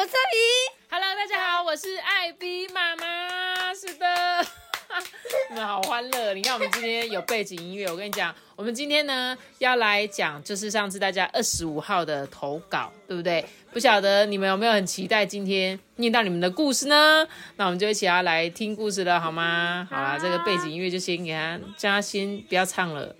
我是鱼。Hello，大家好，我是艾比妈妈。是的，你们好欢乐。你看，我们今天有背景音乐。我跟你讲，我们今天呢要来讲，就是上次大家二十五号的投稿，对不对？不晓得你们有没有很期待今天念到你们的故事呢？那我们就一起要来听故事了，好吗？好啦，这个背景音乐就先给他，叫他先不要唱了。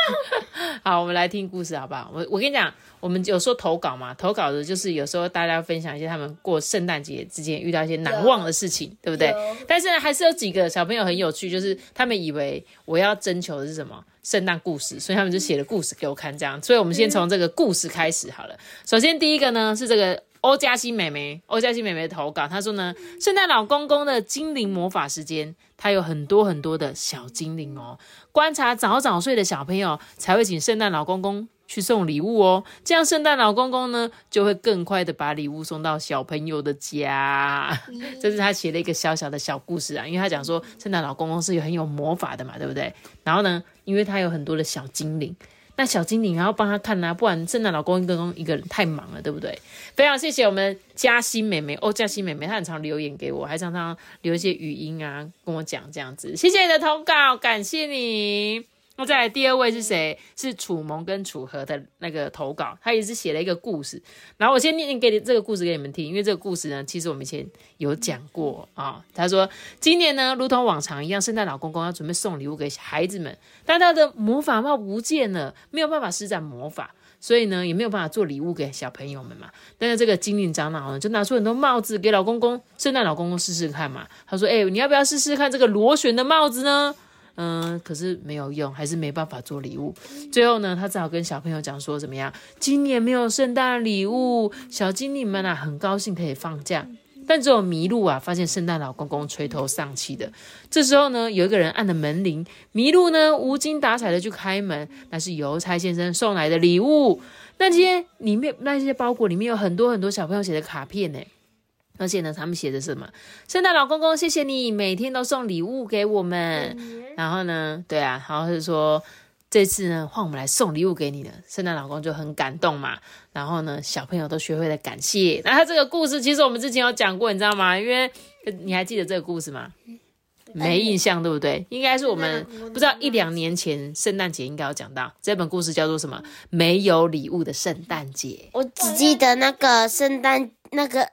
好，我们来听故事，好不好？我我跟你讲，我们有说投稿嘛，投稿的就是有时候大家分享一些他们过圣诞节之间遇到一些难忘的事情，对不对？但是呢，还是有几个小朋友很有趣，就是他们以为我要征求的是什么圣诞故事，所以他们就写了故事给我看，这样。所以我们先从这个故事开始好了。首先第一个呢是这个。欧嘉欣妹妹，欧嘉欣妹妹的投稿，她说呢，圣诞老公公的精灵魔法时间，他有很多很多的小精灵哦。观察早早睡的小朋友，才会请圣诞老公公去送礼物哦。这样圣诞老公公呢，就会更快的把礼物送到小朋友的家。这是他写了一个小小的小故事啊，因为他讲说圣诞老公公是有很有魔法的嘛，对不对？然后呢，因为他有很多的小精灵。那小精灵还要帮他看呐、不然圣诞老公公公一个人太忙了，对不对？非常谢谢我们嘉欣妹妹哦，嘉欣妹妹她很常留言给我，还常常留一些语音啊跟我讲这样子。谢谢你的投稿，感谢你。那再来第二位是谁？是楚萌跟楚河的那个投稿，他也是写了一个故事。然后我先念给你这个故事给你们听，因为这个故事呢，其实我们以前有讲过啊。他说，今年呢，如同往常一样，圣诞老公公要准备送礼物给孩子们，但他的魔法帽不见了，没有办法施展魔法。所以呢，也没有办法做礼物给小朋友们嘛。但是这个精灵长老呢，就拿出很多帽子给老公公、圣诞老公公试试看嘛。他说：“哎、你要不要试试看这个螺旋的帽子呢？”嗯，可是没有用，还是没办法做礼物。最后呢，他只好跟小朋友讲说：“怎么样？今年没有圣诞礼物，小精灵们啊，很高兴可以放假。”但只有麋鹿啊，发现圣诞老公公垂头丧气的。这时候呢，有一个人按了门铃，麋鹿呢无精打采的去开门，那是邮差先生送来的礼物。那些里面那些包裹里面有很多很多小朋友写的卡片呢，而且呢，他们写的是什么？圣诞老公公，谢谢你每天都送礼物给我们。然后呢，对啊，然后是说这次呢，换我们来送礼物给你了。圣诞老公就很感动嘛。然后呢，小朋友都学会了感谢。那他这个故事其实我们之前有讲过，你知道吗？因为你还记得这个故事吗？没印象，对不对？应该是我们不知道一两年前圣诞节应该有讲到这本故事叫做什么？没有礼物的圣诞节。我只记得那个圣诞那个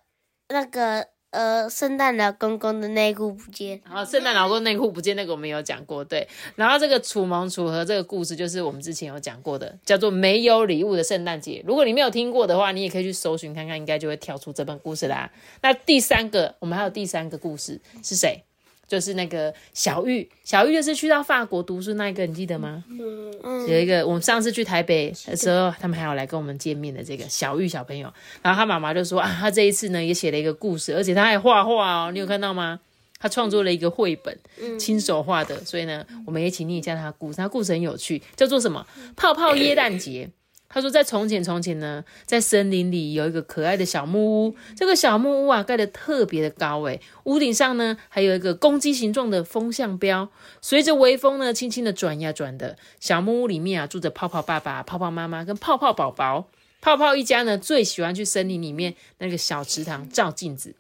那个呃圣诞老公公的内裤不见，然后圣诞老公内裤不见那个我们有讲过，对。然后这个楚萌楚和这个故事就是我们之前有讲过的，叫做没有礼物的圣诞节。如果你没有听过的话，你也可以去搜寻看看，应该就会跳出这本故事啦。那第三个，我们还有第三个故事是谁？就是那个小玉，小玉就是去到法国读书那一个，你记得吗？嗯有一个，我们上次去台北的时候，他们还有来跟我们见面的这个小玉小朋友，然后他妈妈就说啊，他这一次呢也写了一个故事，而且他还画画哦，你有看到吗？他创作了一个绘本，亲手画的，所以呢，我们也请念一下他的故事。他故事很有趣，叫做什么？泡泡耶诞节。他说，在从前从前呢，在森林里有一个可爱的小木屋。这个小木屋啊，盖得特别的高，诶，屋顶上呢还有一个公鸡形状的风向标，随着微风呢，轻轻的转呀转的。小木屋里面啊，住着泡泡爸爸、泡泡妈妈跟泡泡宝宝。泡泡一家呢，最喜欢去森林里面那个小池塘照镜子。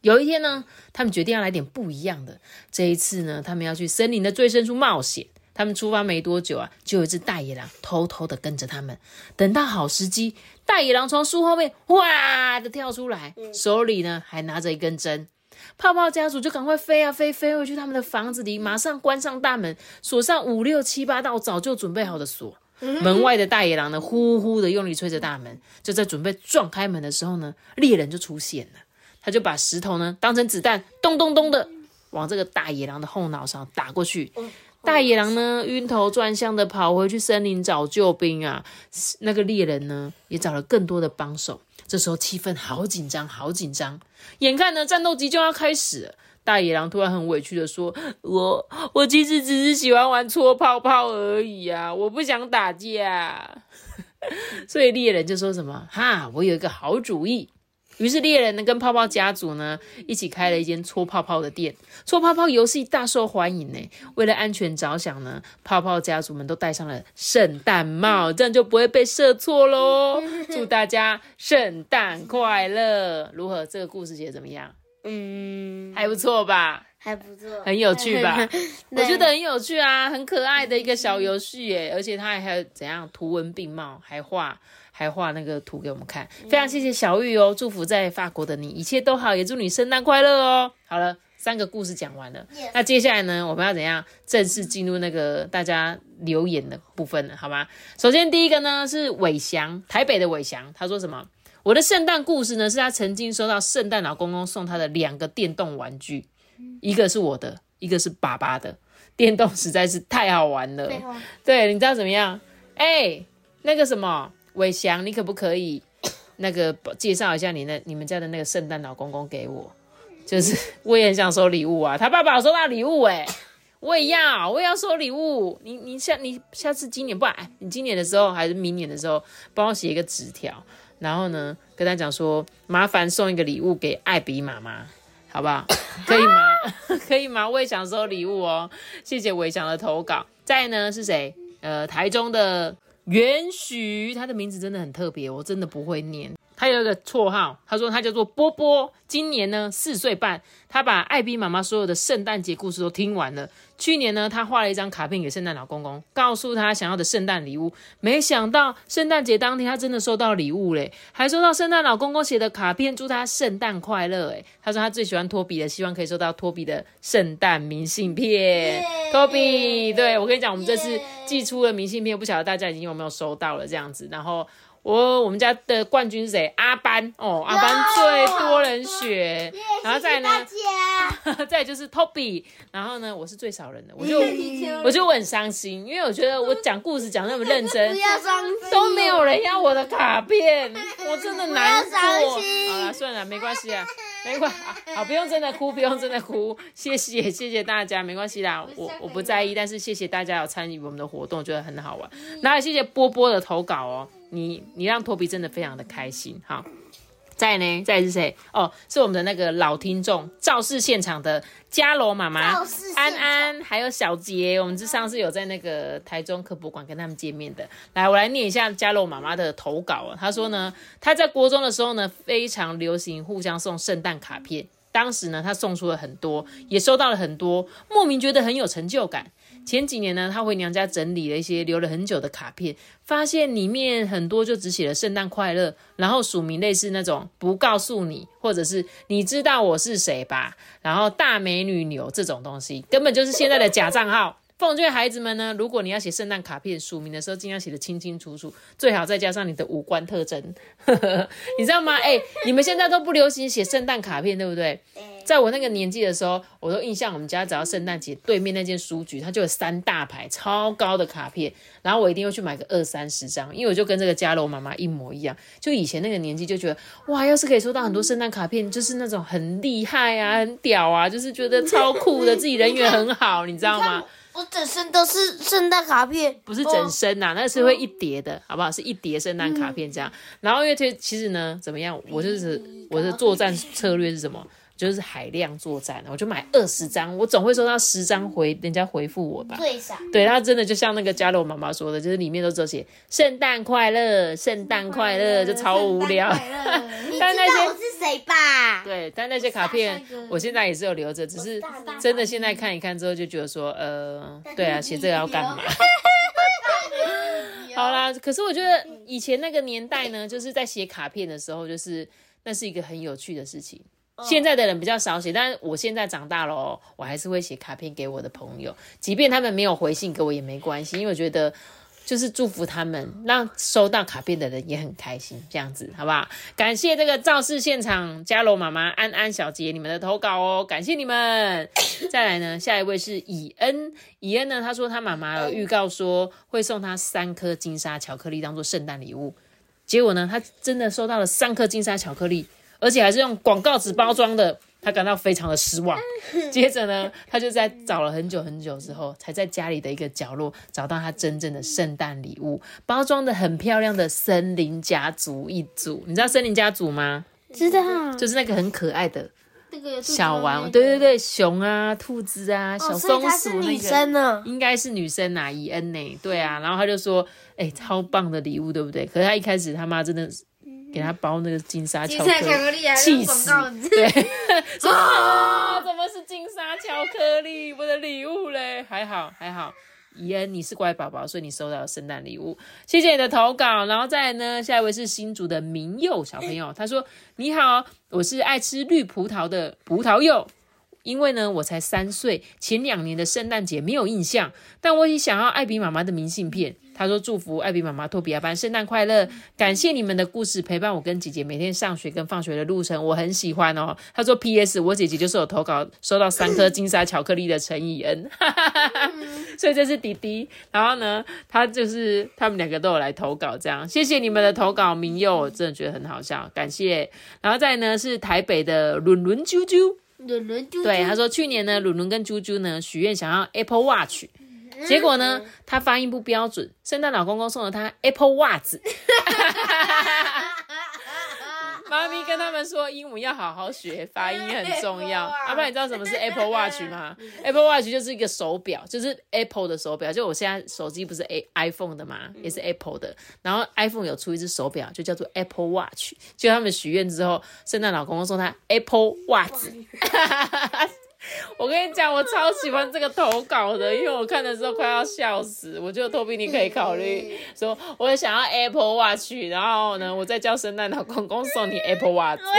有一天呢，他们决定要来点不一样的。这一次呢，他们要去森林的最深处冒险。他们出发没多久啊，就有一只大野狼偷偷的跟着他们。等到好时机，大野狼从树后面哇的跳出来，手里呢还拿着一根针。泡泡家族就赶快飞啊飞，飞回去他们的房子里，马上关上大门，锁上五六七八道早就准备好的锁。门外的大野狼呢，呼呼的用力吹着大门，就在准备撞开门的时候呢，猎人就出现了。他就把石头呢当成子弹，咚咚咚的往这个大野狼的后脑上打过去。大野狼呢，晕头转向的跑回去森林找救兵啊。那个猎人呢，也找了更多的帮手。这时候气氛好紧张，好紧张。眼看呢，战斗机就要开始。大野狼突然很委屈的说：“我我其实只是喜欢玩搓泡泡而已啊，我不想打架。”所以猎人就说什么：“哈，我有一个好主意。”于是猎人呢跟泡泡家族呢一起开了一间搓泡泡的店，搓泡泡游戏大受欢迎呢。为了安全着想呢，泡泡家族们都戴上了圣诞帽，这样就不会被射错喽。祝大家圣诞快乐！如何？这个故事写得怎么样？嗯，还不错吧？还不错，很有趣吧？我对觉得很有趣啊，很可爱的一个小游戏耶，而且它还有怎样图文并茂，还画还画那个图给我们看。非常谢谢小玉哦，祝福在法国的你一切都好，也祝你圣诞快乐哦。好了，三个故事讲完了那接下来呢，我们要怎样正式进入那个大家留言的部分了，好吗？首先第一个呢是伟翔，台北的伟翔，他说什么？我的圣诞故事呢，是他曾经收到圣诞老公公送他的两个电动玩具，一个是我的，一个是爸爸的。电动实在是太好玩了。对，你知道怎么样？哎、那个什么，伟翔，你可不可以 那个介绍一下你那你们家的那个圣诞老公公给我？就是 我也很想收礼物啊，他爸爸收到礼物哎、我也要，我也要收礼物。你你下你下次今年不然你今年的时候还是明年的时候，帮我写一个纸条，然后呢跟他讲说，麻烦送一个礼物给艾比妈妈，好不好？可以吗？可以吗？我也想收礼物哦，谢谢伟翔的投稿。再呢是谁？呃，台中的袁许，他的名字真的很特别，我真的不会念。他有一个绰号，他说他叫做波波，今年呢四岁半。他把艾比妈妈所有的圣诞节故事都听完了。去年呢，他画了一张卡片给圣诞老公公，告诉他想要的圣诞礼物。没想到圣诞节当天，他真的收到礼物嘞，还收到圣诞老公公写的卡片，祝他圣诞快乐。哎，他说他最喜欢托比了，希望可以收到托比的圣诞明信片。托比，对我跟你讲，我们这次寄出了明信片，不晓得大家已经有没有收到了这样子。然后我我们家的冠军是谁？阿班。哦，阿班最多人选，然后再来呢，家，再来就是 Toby，然后呢，我是最少人的，我就 我就我很伤心，因为我觉得我讲故事讲那么认真都没有人要我的卡片，我真的难过。心。好了，算了，没关系啊，没关啊，好，不用真的哭，不用真的哭，谢谢谢谢大家，没关系啦，我我不在意，但是谢谢大家有参与我们的活动，觉得很好玩。然后也谢谢波波的投稿哦，你你让托比真的非常的开心，好。在呢？在是谁？哦，是我们的那个老听众，肇事现场的嘉罗妈妈安安，还有小杰，我们这上次有在那个台中科博馆跟他们见面的。来，我来念一下嘉罗妈妈的投稿啊。她说呢，她在国中的时候呢，非常流行互相送圣诞卡片。当时呢，她送出了很多，也收到了很多，莫名觉得很有成就感。前几年呢，她回娘家整理了一些留了很久的卡片，发现里面很多就只写了“圣诞快乐”，然后署名类似那种“不告诉你”或者是“你知道我是谁吧”，然后“大美女牛”这种东西，根本就是现在的假账号。奉劝孩子们呢，如果你要写圣诞卡片署名的时候，尽量写的清清楚楚，最好再加上你的五官特征，你知道吗？哎、你们现在都不流行写圣诞卡片，对不对？在我那个年纪的时候，我都印象我们家只要圣诞节对面那间书局，它就有三大排超高的卡片，然后我一定会去买个二三十张，因为我就跟这个嘉楼妈妈一模一样。就以前那个年纪就觉得，哇，要是可以收到很多圣诞卡片，就是那种很厉害啊，很屌啊，就是觉得超酷的，自己人缘很好，你知道吗？我整身都是圣诞卡片，不是整身呐、那是会一叠的，好不好？是一叠圣诞卡片这样。然后因为其其实呢，怎么样？我就是我的作战策略是什么？就是海量作战，我就买二十张，我总会收到十张回人家回复我吧。最少。对，他真的就像那个嘉乐妈妈说的，就是里面都只有写圣诞快乐，圣诞快乐，就超无聊。但那些是谁吧？对，但那些卡片我现在也是有留着，只是真的现在看一看之后就觉得说，呃，对啊，写这个要干嘛？好啦，可是我觉得以前那个年代呢，就是在写卡片的时候，就是那是一个很有趣的事情。现在的人比较少写，但是我现在长大了，我还是会写卡片给我的朋友，即便他们没有回信给我也没关系，因为我觉得就是祝福他们，让收到卡片的人也很开心，这样子好不好？感谢这个肇事现场嘉罗妈妈、安安小姐你们的投稿哦，感谢你们。再来呢，下一位是以恩，以恩呢，他说他妈妈有预告说会送他三颗金沙巧克力当做圣诞礼物。结果呢，他真的收到了三颗金沙巧克力，而且还是用广告纸包装的。他感到非常的失望。接着呢，他就在找了很久很久之后，才在家里的一个角落找到他真正的圣诞礼物，包装的很漂亮的森林家族一组。你知道森林家族吗？知道，就是那个很可爱的那个小玩，对对对，熊啊、兔子啊、小松鼠那个。生呢。应该是女生呐、伊恩呢？对啊，然后他就说，哎、超棒的礼物，对不对？可是他一开始他妈真的是给他包那个金沙巧克力，气死！对，说啊，怎么是金沙巧克力？我的礼物嘞？还好还好，怡恩你是乖宝宝，所以你收到了圣诞礼物，谢谢你的投稿。然后再来呢，下一位是新竹的明佑小朋友，他说：“你好，我是爱吃绿葡萄的葡萄柚。”因为呢，我才三岁，前两年的圣诞节没有印象，但我也想要艾比妈妈的明信片。他说：“祝福艾比妈妈托比亚班圣诞快乐，感谢你们的故事陪伴我跟姐姐每天上学跟放学的路程，我很喜欢哦。”他说：“P.S. 我姐姐就是有投稿收到三颗金沙巧克力的陈以恩，所以这是弟弟。然后呢，他就是他们两个都有来投稿，这样谢谢你们的投稿，明佑我真的觉得很好笑，感谢。然后再呢是台北的伦伦啾啾。”伦伦就对，他说去年呢，鲁伦跟猪猪呢许愿想要 Apple Watch，结果呢，他发音不标准，圣诞老公公送了他 Apple 袜子。妈咪跟他们说，英文要好好学，发音很重要。阿爸你知道什么是 Apple Watch 吗？Apple Watch 就是一个手表，就是 Apple 的手表。就我现在手机不是 A iPhone 的嘛，也是 Apple 的。然后 iPhone 有出一只手表，就叫做 Apple Watch。就他们许愿之后，圣诞老公公送他 Apple 袜子。我跟你讲，我超喜欢这个投稿的，因为我看的时候快要笑死。我觉得托比你可以考虑说，我也想要 Apple Watch，然后呢，我再叫圣诞老公公送你 Apple Watch。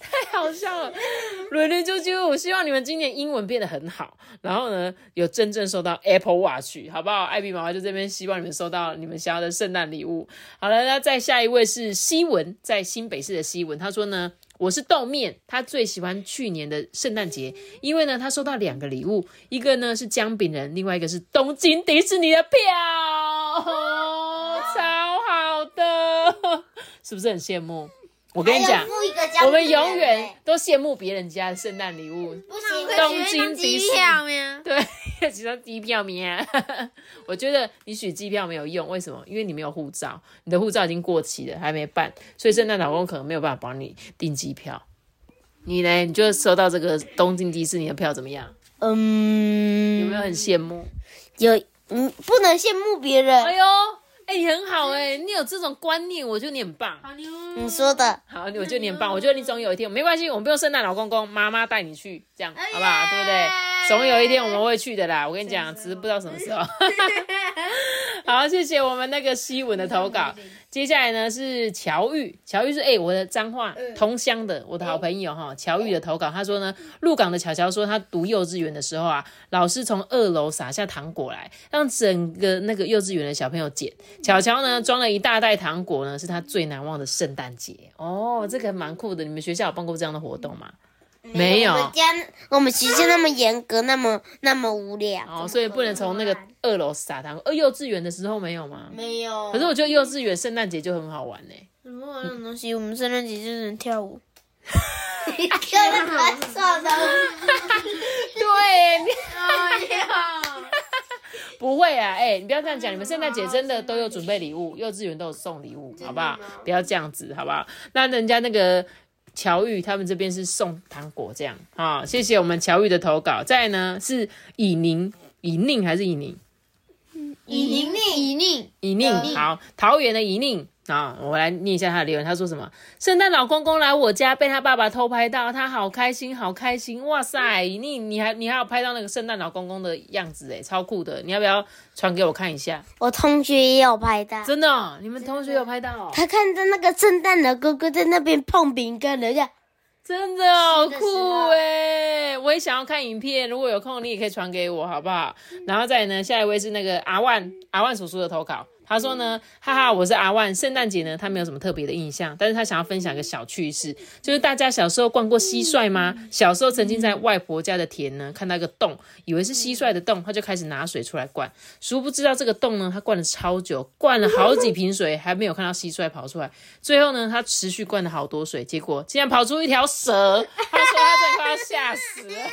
太好笑了，伦伦啾啾，我希望你们今年英文变得很好，然后呢，有真正收到 Apple Watch，好不好？艾比妈妈就这边希望你们收到你们想要的圣诞礼物。好了，那再下一位是西文，在新北市的西文，他说呢。我是豆面，他最喜欢去年的圣诞节，因为呢，他收到两个礼物，一个呢是姜饼人，另外一个是东京迪士尼的票，哦、超好的，是不是很羡慕？我跟你讲，我们永远都羡慕别人家的圣诞礼物。东京迪士尼呀。对，几张机票咩。我觉得你取机票没有用，为什么？因为你没有护照，你的护照已经过期了，还没办，所以圣诞老公可能没有办法帮你订机票。你呢？你就收到这个东京迪士尼的票怎么样？嗯，有没有很羡慕？有，嗯，不能羡慕别人。哎呦，哎、你很好哎、你有这种观念，我觉得你很棒好。你说的，好，我觉得你很棒。我觉得你总有一天，没关系，我们不用圣诞老公公，妈妈带你去，这样好不好？对不对？总有一天我们会去的啦。我跟你讲，只是不知道什么时候。好，谢谢我们那个西文的投稿。接下来呢是乔玉，乔玉是哎、我的彰化同乡的我的好朋友哈，乔玉的投稿，他说呢，鹿港的巧巧说他读幼稚园的时候啊，老师从二楼撒下糖果来，让整个那个幼稚园的小朋友捡。巧巧呢装了一大袋糖果呢，是他最难忘的圣诞节哦，这个蛮酷的。你们学校有办过这样的活动吗？没有我们家我们学校那么严格，那么那么无聊。哦，所以不能从那个二楼撒糖。呃，幼稚园的时候没有吗？没有。可是我觉得幼稚园圣诞节就很好玩呢。什么那种东西？我们圣诞节就是能跳舞。跳的很爽的。对，你哎呀，不会啊，哎、你不要这样讲，你们圣诞节真的都有准备礼物，幼稚园都有送礼物，好不好？不要这样子，好不好？那人家那个乔玉他们这边是送糖果这样啊、谢谢我们乔玉的投稿。再来呢是以宁，以宁还是以宁？以宁宁，以宁，以宁好，桃园的以宁啊，我来念一下他的留言。他说什么？圣诞老公公来我家，被他爸爸偷拍到，他好开心，好开心！哇塞，以宁，你还你还有拍到那个圣诞老公公的样子哎，超酷的！你要不要传给我看一下？我同学也有拍到，真的哦、你们同学有拍到、哦？他看到那个圣诞老哥哥在那边碰饼干，人家真的好酷哎！我也想要看影片，如果有空你也可以传给我，好不好？然后再来呢，下一位是那个阿万阿万叔叔的投稿，他说呢，哈哈，我是阿万，圣诞节呢他没有什么特别的印象，但是他想要分享一个小趣事，就是大家小时候逛过蟋蟀吗？小时候曾经在外婆家的田呢看到一个洞，以为是蟋蟀的洞，他就开始拿水出来灌，殊不知道这个洞呢，他灌了超久，灌了好几瓶水，还没有看到蟋蟀跑出来。最后呢，他持续灌了好多水，结果竟然跑出一条蛇，他说他真的快要吓死了。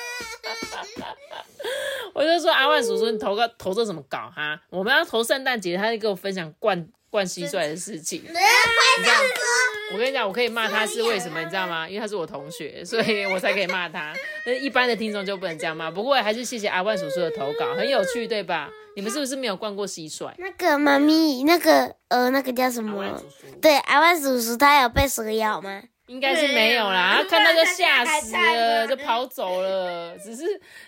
我就说阿万叔叔，你投个投这怎么搞哈？我们要投圣诞节，他就跟我分享灌灌蟋蟀的事情。你知道，我跟你讲，我可以骂他是为什么，你知道吗？因为他是我同学，所以我才可以骂他。那 一般的听众就不能这样骂。不过还是谢谢阿万叔叔的投稿，很有趣，对吧？你们是不是没有灌过蟋蟀？那个妈咪，那个呃，那个叫什么？对，阿万叔叔他有被蛇咬吗？应该是没有啦，他看到就吓死了，就跑走了。只是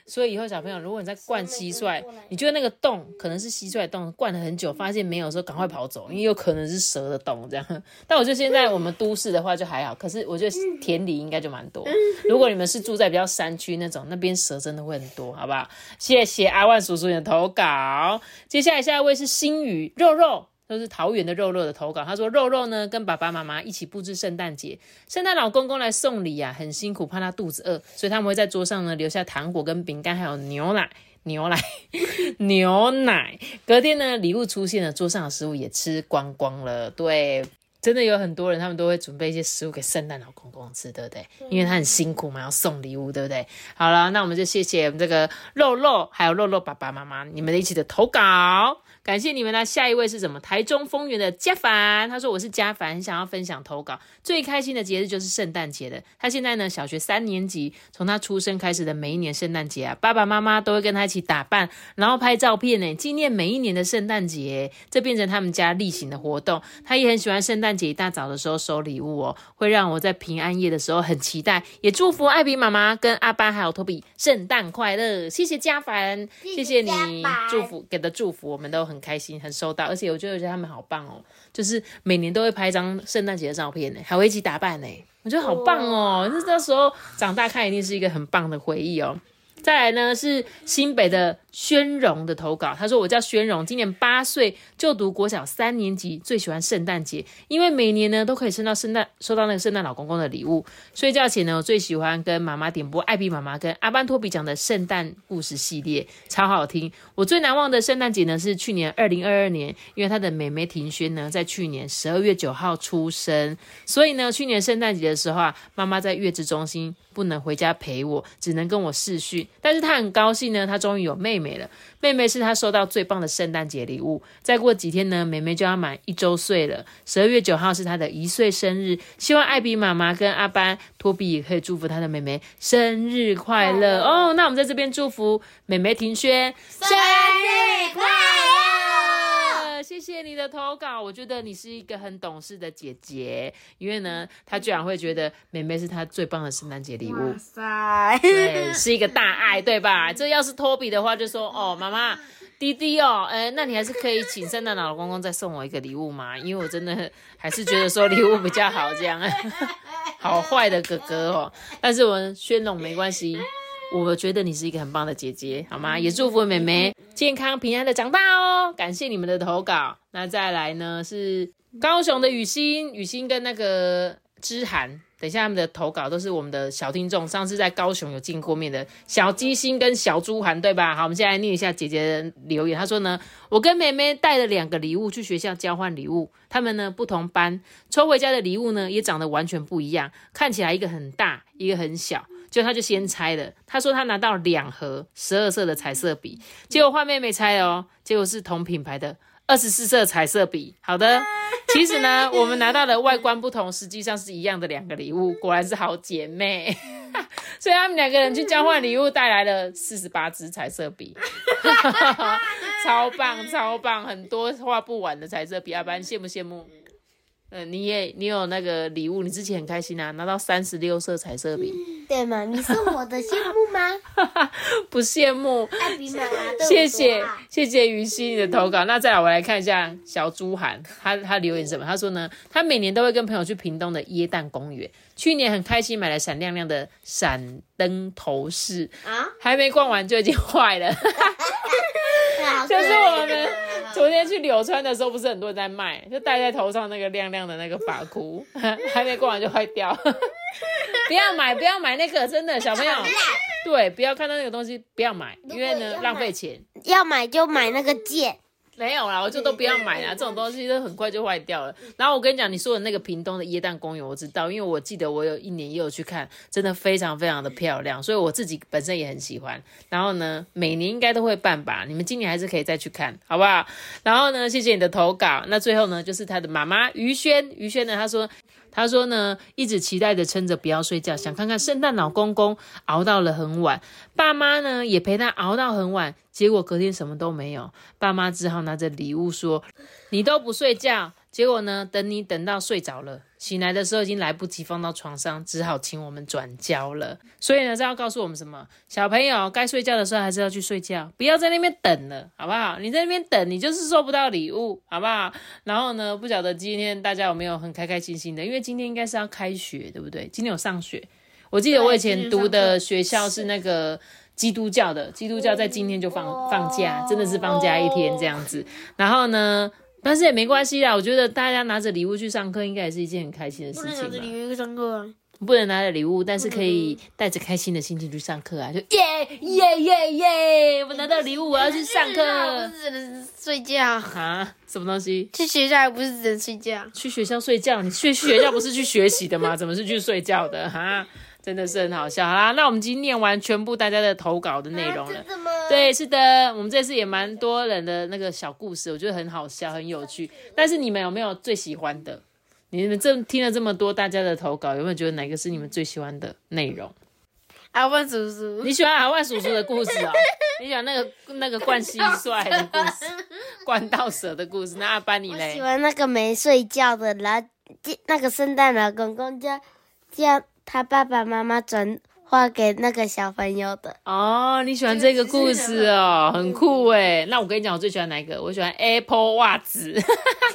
所以以后小朋友，如果你在灌蟋蟀，你觉得那个洞可能是蟋蟀洞，灌了很久发现没有的时候，赶快跑走，因为有可能是蛇的洞这样。但我觉得现在我们都市的话就还好，可是我觉得田里应该就蛮多。如果你们是住在比较山区那种，那边蛇真的会很多，好不好？谢谢阿万叔叔的投稿。接下来下一位是星宇肉肉。都是桃园的肉肉的投稿，他说肉肉呢跟爸爸妈妈一起布置圣诞节，圣诞老公公来送礼啊，很辛苦，怕他肚子饿，所以他们会在桌上呢留下糖果跟饼干，还有牛奶、牛奶、牛奶。隔天呢，礼物出现了，桌上的食物也吃光光了。对，真的有很多人，他们都会准备一些食物给圣诞老公公吃，对不对？因为他很辛苦嘛，要送礼物，对不对？好了，那我们就谢谢我们这个肉肉，还有肉肉爸爸妈妈，你们一起的投稿。感谢你们啦！下一位是什么？台中丰原的嘉凡，他说我是嘉凡，想要分享投稿。最开心的节日就是圣诞节的。他现在呢，小学三年级，从他出生开始的每一年圣诞节啊，爸爸妈妈都会跟他一起打扮，然后拍照片呢，纪念每一年的圣诞节。这变成他们家例行的活动。他也很喜欢圣诞节一大早的时候收礼物哦，会让我在平安夜的时候很期待。也祝福艾比妈妈跟阿班还有托比圣诞快乐。谢谢嘉凡，谢谢你祝福给的祝福，我们都很。开心，很收到，而且我觉得觉得他们好棒哦，就是每年都会拍一张圣诞节的照片呢，还会一起打扮呢，我觉得好棒哦，那到时候长大看一定是一个很棒的回忆哦。再来呢是新北的。宣荣的投稿，他说：“我叫宣荣，今年八岁，就读国小三年级，最喜欢圣诞节，因为每年呢都可以收到圣诞收到那个圣诞老公公的礼物。睡觉前呢，我最喜欢跟妈妈点播艾比妈妈跟阿班托比讲的圣诞故事系列，超好听。我最难忘的圣诞节呢是去年二零二二年，因为他的妹妹庭轩呢在去年十二月九号出生，所以呢去年圣诞节的时候啊，妈妈在月子中心不能回家陪我，只能跟我视讯，但是他很高兴呢，他终于有妹。”妹了，妹妹是他收到最棒的圣诞节礼物。再过几天呢，妹妹就要满一周岁了。十二月九号是她的一岁生日，希望艾比妈妈跟阿班、托比也可以祝福她的妹妹生日快乐哦。那我们在这边祝福妹妹庭轩生日快乐，谢谢你的投稿。我觉得你是一个很懂事的姐姐，因为呢，她居然会觉得妹妹是她最棒的圣诞节礼物。哇塞，对，是一个大爱，对吧？这要是托比的话，就说哦，妈妈，滴滴哦，哎，那你还是可以请圣诞老公公再送我一个礼物嘛？因为我真的还是觉得说礼物比较好，这样。好坏的哥哥哦，但是我宣龙没关系。我觉得你是一个很棒的姐姐，好吗？也祝福妹妹健康平安的长大哦。感谢你们的投稿。那再来呢是高雄的雨欣，雨欣跟那个知涵，等一下他们的投稿都是我们的小听众，上次在高雄有见过面的小鸡心跟小猪涵，对吧？好，我们现在念一下姐姐的留言。她说呢，我跟妹妹带了两个礼物去学校交换礼物，他们呢不同班，抽回家的礼物呢也长得完全不一样，看起来一个很大，一个很小。就他就先拆了，他说他拿到两盒十二色的彩色笔，结果换妹妹拆哦，结果是同品牌的二十四色彩色笔。好的，其实呢，我们拿到的外观不同，实际上是一样的两个礼物，果然是好姐妹。所以他们两个人去交换礼物，带来了四十八支彩色笔，超棒超棒，很多画不完的彩色笔，阿班羡不羡慕？嗯，你也你有那个礼物，你之前很开心啊，拿到三十六色彩色笔，对吗？你是我的羡慕吗？不羡慕，艾比妈妈，谢谢谢谢于西你的投稿。那再来我来看一下小朱涵，他他留言什么？他说呢，他每年都会跟朋友去屏东的椰蛋公园，去年很开心买了闪亮亮的闪灯头饰啊，还没逛完就已经坏了，就是我们。昨天去柳川的时候，不是很多人在卖，就戴在头上那个亮亮的那个发箍，还没过完就坏掉。不要买，不要买那个，真的小朋友，对，不要看到那个东西，不要买，因为呢浪费钱。要买就买那个剑。没有啦，我就都不要买啦，这种东西都很快就坏掉了。然后我跟你讲，你说的那个屏东的椰蛋公园，我知道，因为我记得我有一年也有去看，真的非常非常的漂亮，所以我自己本身也很喜欢。然后呢，每年应该都会办吧，你们今年还是可以再去看，好不好？然后呢，谢谢你的投稿。那最后呢，就是他的妈妈于轩，于轩呢，他说。他说呢，一直期待着撑着不要睡觉，想看看圣诞老公公，熬到了很晚。爸妈呢也陪他熬到很晚，结果隔天什么都没有。爸妈只好拿着礼物说：“你都不睡觉。”结果呢？等你等到睡着了，醒来的时候已经来不及放到床上，只好请我们转交了。所以呢，这要告诉我们什么？小朋友该睡觉的时候还是要去睡觉，不要在那边等了，好不好？你在那边等，你就是收不到礼物，好不好？然后呢，不晓得今天大家有没有很开开心心的？因为今天应该是要开学，对不对？今天有上学。我记得我以前读的学校是那个基督教的，基督教在今天就放放假，真的是放假一天这样子。然后呢？但是也没关系啦，我觉得大家拿着礼物去上课，应该也是一件很开心的事情。不能拿着礼物去上课啊！不能拿着礼物，但是可以带着开心的心情去上课啊！就耶耶耶耶！我拿到礼物，我要去上课。不是只能睡觉啊？什么东西？去学校不是只能睡觉？去学校睡觉？你去学校不是去学习的吗？怎么是去睡觉的？哈？真的是很好笑，好啦，那我们已经念完全部大家的投稿的内容了。对，是的，我们这次也蛮多人的那个小故事，我觉得很好笑，很有趣。但是你们有没有最喜欢的？你们这听了这么多大家的投稿，有没有觉得哪个是你们最喜欢的内容？阿万叔叔，你喜欢阿万叔叔的故事哦？你喜欢那个那个冠蟋蟀的故事，冠道蛇的故事？那阿班你嘞？喜欢那个没睡觉的，然后那个圣诞老公公叫叫。他爸爸妈妈转画给那个小朋友的哦，你喜欢这个故事哦，很酷哎。那我跟你讲，我最喜欢哪一个？我喜欢 Apple 袜子，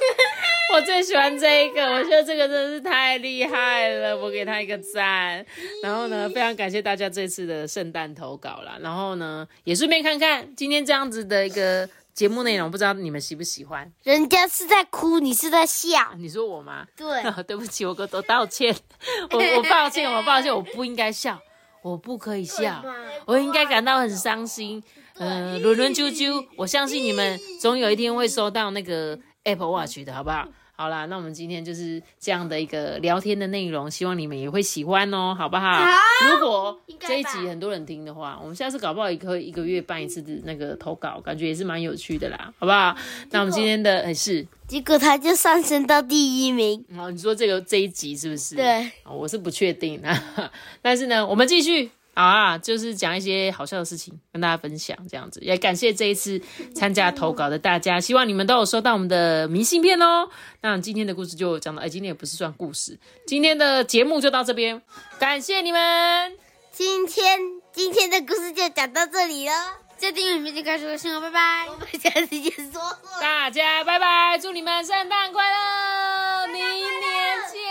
我最喜欢这一个，我觉得这个真的是太厉害了，我给他一个赞。然后呢，非常感谢大家这次的圣诞投稿啦。然后呢，也顺便看看今天这样子的一个。节目内容不知道你们喜不喜欢？人家是在哭，你是在笑。你说我吗？对，对不起，我我道歉，我我抱歉，我抱歉，我不应该笑，我不可以笑，我应该感到很伤心。嗯，伦伦啾啾，我相信你们总有一天会收到那个 Apple Watch 的，好不好？好啦，那我们今天就是这样的一个聊天的内容，希望你们也会喜欢哦，好不好？好。如果这一集很多人听的话，我们下次搞不好也可以一个月办一次的那个投稿，感觉也是蛮有趣的啦，好不好？那我们今天的是，结果他就上升到第一名。哦，你说这个这一集是不是？对。我是不确定啊，但是呢，我们继续。啊，就是讲一些好笑的事情跟大家分享，这样子也感谢这一次参加投稿的大家，希望你们都有收到我们的明信片哦。那今天的故事就讲到，哎，今天也不是算故事，今天的节目就到这边，感谢你们。今天今天的故事就讲到这里了，再见，明天开始新闻，拜拜。我们下次见，说大家拜拜，祝你们圣诞快乐，明年见。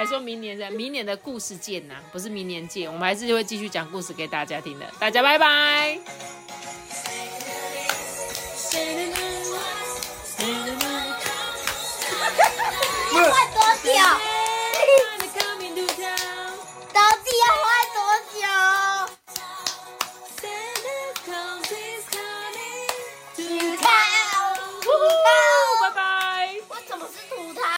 还说明年的明年的故事见呐，不是明年见，我们还是会继续讲故事给大家听的。大家拜拜。快多久？